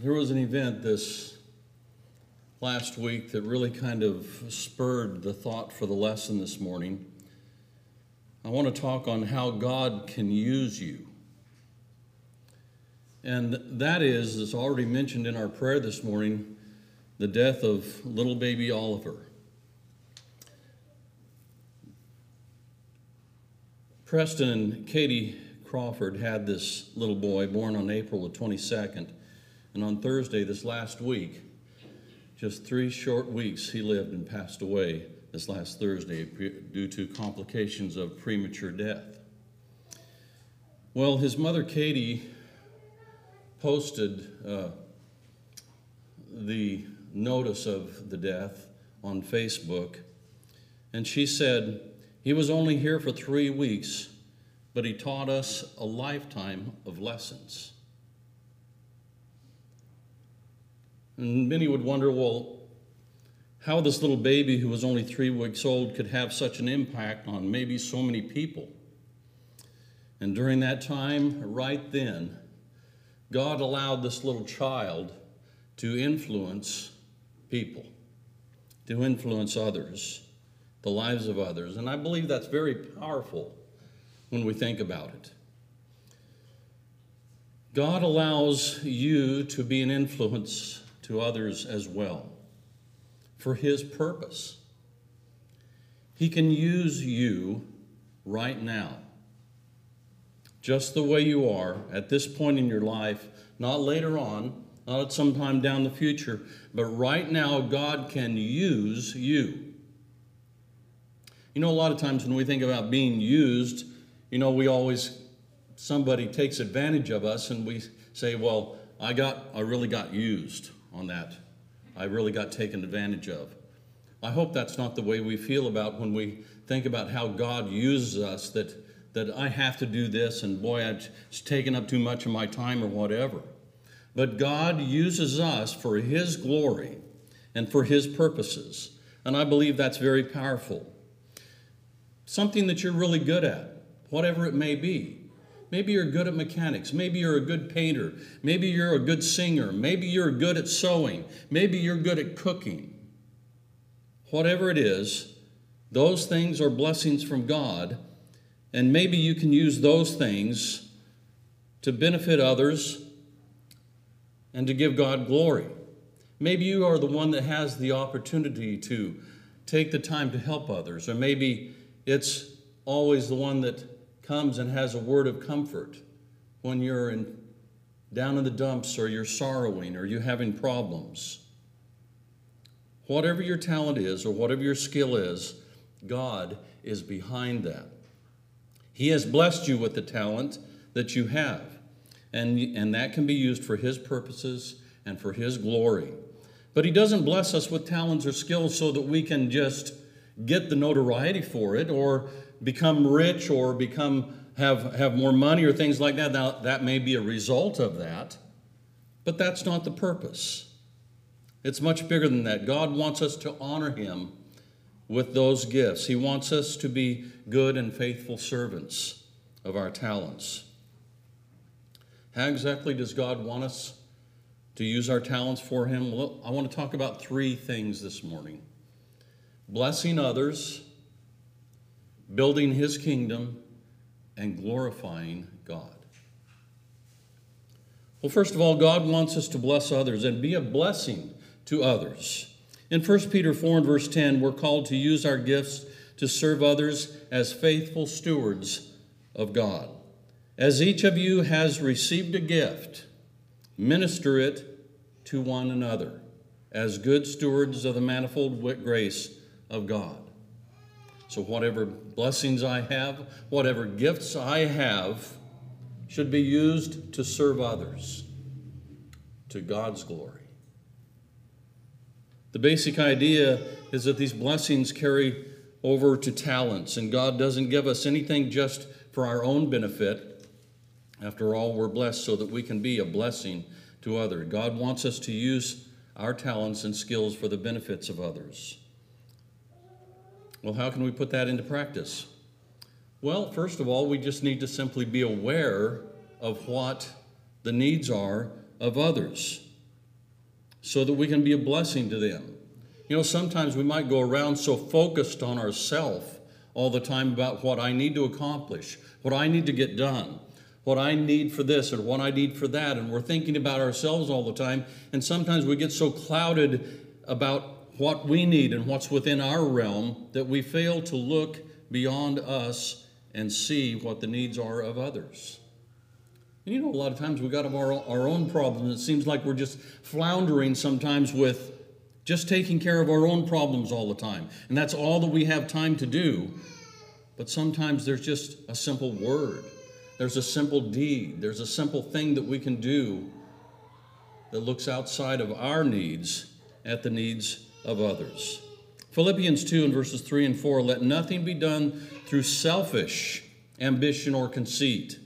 There was an event this last week that really kind of spurred the thought for the lesson this morning. I want to talk on how God can use you. And that is, as already mentioned in our prayer this morning, the death of little baby Oliver. Preston and Katie Crawford had this little boy born on April the 22nd. And on Thursday, this last week, just three short weeks, he lived and passed away this last Thursday due to complications of premature death. Well, his mother, Katie, posted uh, the notice of the death on Facebook, and she said, He was only here for three weeks but he taught us a lifetime of lessons. And many would wonder well, how this little baby who was only three weeks old could have such an impact on maybe so many people. And during that time, right then, God allowed this little child to influence people, to influence others, the lives of others. And I believe that's very powerful when we think about it. God allows you to be an influence to others as well for His purpose. He can use you right now, just the way you are at this point in your life, not later on, not at some time down the future, but right now, God can use you. You know, a lot of times when we think about being used, you know, we always, somebody takes advantage of us and we say, well, I got, I really got used on that. I really got taken advantage of. I hope that's not the way we feel about when we think about how God uses us, that, that I have to do this and boy, it's taken up too much of my time or whatever. But God uses us for His glory and for His purposes. And I believe that's very powerful. Something that you're really good at whatever it may be. Maybe you're good at mechanics. Maybe you're a good painter. Maybe you're a good singer. Maybe you're good at sewing. Maybe you're good at cooking. Whatever it is, those things are blessings from God, and maybe you can use those things to benefit others and to give God glory. Maybe you are the one that has the opportunity to take the time to help others, or maybe it's always the one that comes and has a word of comfort when you're in, down in the dumps or you're sorrowing or you're having problems. Whatever your talent is or whatever your skill is, God is behind that. He has blessed you with the talent that you have, and, and that can be used for His purposes and for His glory. But He doesn't bless us with talents or skills so that we can just get the notoriety for it or become rich or become have, have more money or things like that. Now, that may be a result of that, but that's not the purpose. It's much bigger than that. God wants us to honor Him with those gifts. He wants us to be good and faithful servants of our talents. How exactly does God want us to use our talents for Him? Well, I want to talk about three things this morning blessing others building his kingdom, and glorifying God. Well, first of all, God wants us to bless others and be a blessing to others. In 1 Peter 4 and verse 10, we're called to use our gifts to serve others as faithful stewards of God. As each of you has received a gift, minister it to one another as good stewards of the manifold grace of God. So, whatever blessings I have, whatever gifts I have, should be used to serve others to God's glory. The basic idea is that these blessings carry over to talents, and God doesn't give us anything just for our own benefit. After all, we're blessed so that we can be a blessing to others. God wants us to use our talents and skills for the benefits of others. Well, how can we put that into practice? Well, first of all, we just need to simply be aware of what the needs are of others. so that we can be a blessing to them. You know, sometimes we might go around so focused on ourself all the time about what I need to accomplish, what I need to get done, what I need for this and what I need for that, and we're thinking about ourselves all the time. And sometimes we get so clouded about what we need and what's within our realm that we fail to look beyond us and see what the needs are of others. And you know, a lot of times we've got our, our own problems. It seems like we're just floundering sometimes with just taking care of our own problems all the time. And that's all that we have time to do. But sometimes there's just a simple word, there's a simple deed, there's a simple thing that we can do that looks outside of our needs at the needs of others. Philippians 2 and verses 3 and 4 let nothing be done through selfish ambition or conceit,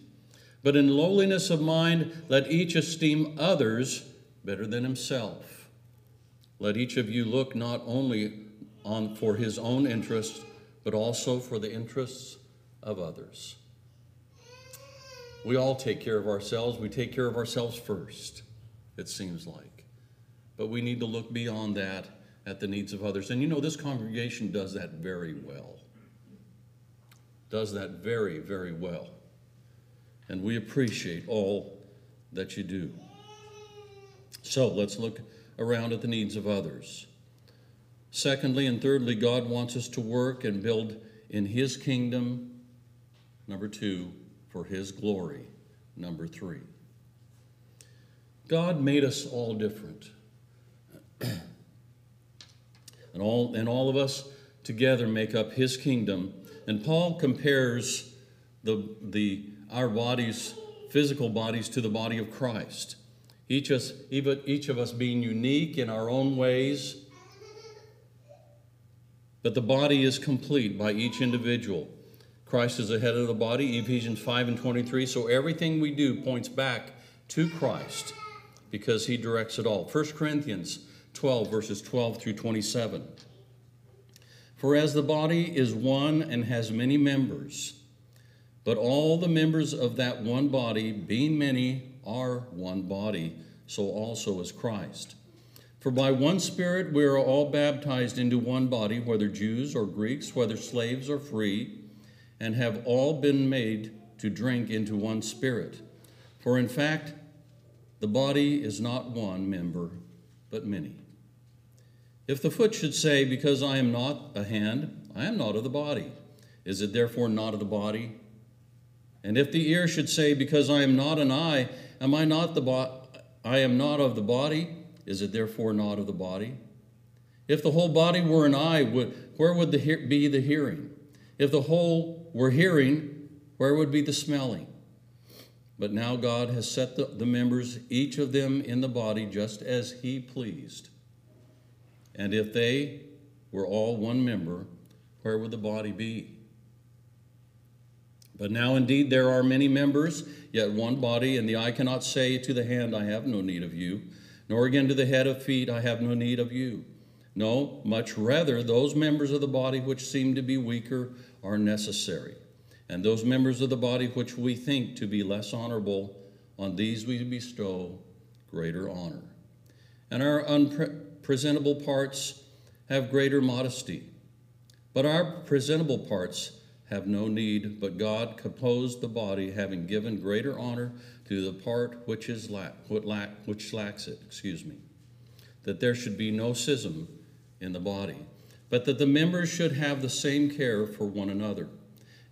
but in lowliness of mind let each esteem others better than himself. Let each of you look not only on for his own interest, but also for the interests of others. We all take care of ourselves. We take care of ourselves first, it seems like. But we need to look beyond that at the needs of others. And you know, this congregation does that very well. Does that very, very well. And we appreciate all that you do. So let's look around at the needs of others. Secondly and thirdly, God wants us to work and build in His kingdom. Number two, for His glory. Number three. God made us all different. and all and all of us together make up his kingdom. And paul compares the the our bodies physical bodies to the body of christ. Each us each of us being unique in our own ways but the body is complete by each individual. Christ is the head of the body ephesians 5 and 23 so everything we do points back to christ because he directs it all. 1 corinthians 12, verses 12 through 27. For as the body is one and has many members, but all the members of that one body, being many, are one body, so also is Christ. For by one Spirit we are all baptized into one body, whether Jews or Greeks, whether slaves or free, and have all been made to drink into one Spirit. For in fact, the body is not one member, but many. If the foot should say, Because I am not a hand, I am not of the body, is it therefore not of the body? And if the ear should say, Because I am not an eye, am I not the bo- I am not of the body, is it therefore not of the body? If the whole body were an eye, where would the he- be the hearing? If the whole were hearing, where would be the smelling? But now God has set the, the members, each of them in the body, just as He pleased. And if they were all one member, where would the body be? But now indeed there are many members, yet one body, and the eye cannot say to the hand, I have no need of you, nor again to the head of feet, I have no need of you. No, much rather, those members of the body which seem to be weaker are necessary. And those members of the body which we think to be less honorable, on these we bestow greater honor. And our unpre- presentable parts have greater modesty. But our presentable parts have no need, but God composed the body, having given greater honor to the part which is lack, which lacks it, excuse me, that there should be no schism in the body, but that the members should have the same care for one another.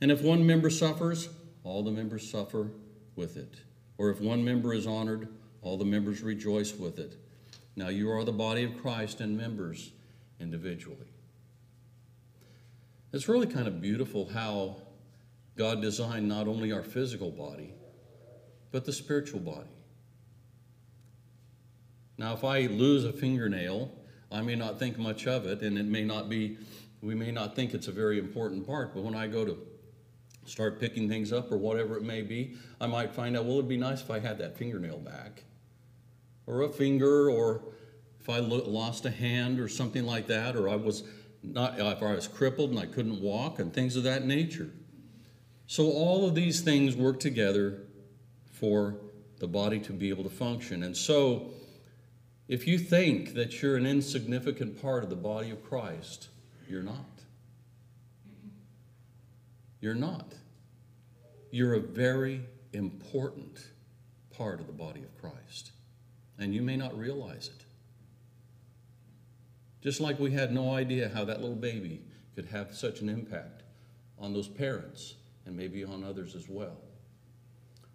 And if one member suffers, all the members suffer with it. Or if one member is honored, all the members rejoice with it. Now you are the body of Christ and members individually. It's really kind of beautiful how God designed not only our physical body, but the spiritual body. Now, if I lose a fingernail, I may not think much of it, and it may not be, we may not think it's a very important part, but when I go to start picking things up or whatever it may be, I might find out, well, it'd be nice if I had that fingernail back or a finger, or if I lost a hand or something like that, or I was not, if I was crippled and I couldn't walk, and things of that nature. So all of these things work together for the body to be able to function. And so If you think that you're an insignificant part of the body of Christ, you're not. You're not. You're a very important part of the body of Christ, and you may not realize it. Just like we had no idea how that little baby could have such an impact on those parents and maybe on others as well.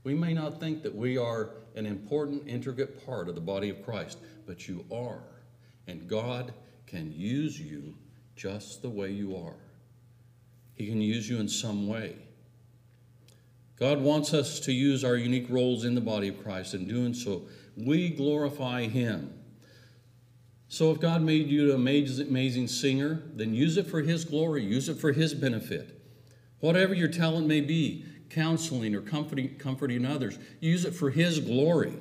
We may not think that we are an important, intricate part of the body of Christ, but you are. And God can use you just the way you are. He can use you in some way. God wants us to use our unique roles in the body of Christ. In doing so, we glorify Him. So, if God made you an amazing singer, then use it for His glory, use it for His benefit. Whatever your talent may be, counseling or comforting, comforting others, use it for His glory.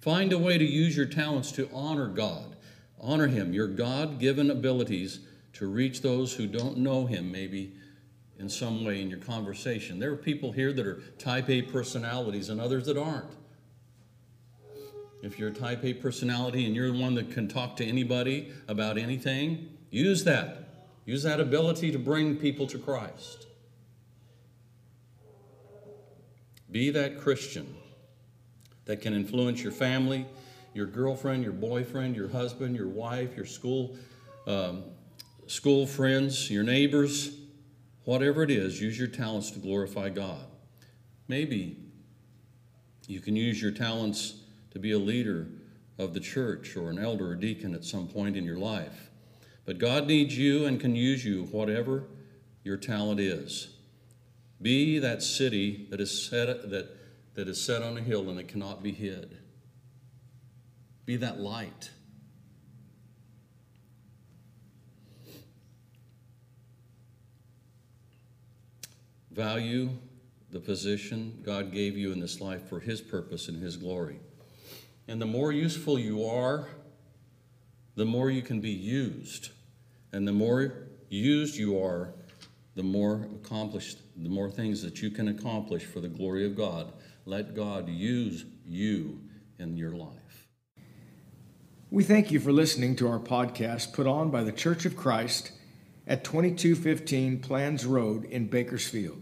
Find a way to use your talents to honor God. Honor Him, your God given abilities to reach those who don't know Him, maybe in some way in your conversation. There are people here that are type A personalities and others that aren't. If you're a type A personality and you're the one that can talk to anybody about anything, use that. Use that ability to bring people to Christ. Be that Christian that can influence your family, your girlfriend, your boyfriend, your husband, your wife, your school, um, school friends, your neighbors Whatever it is, use your talents to glorify God. Maybe you can use your talents to be a leader of the church or an elder or deacon at some point in your life. But God needs you and can use you, whatever your talent is. Be that city that is set, that, that is set on a hill and it cannot be hid. Be that light. Value the position God gave you in this life for His purpose and His glory. And the more useful you are, the more you can be used. And the more used you are, the more accomplished, the more things that you can accomplish for the glory of God. Let God use you in your life. We thank you for listening to our podcast put on by the Church of Christ at 2215 Planz Road in Bakersfield.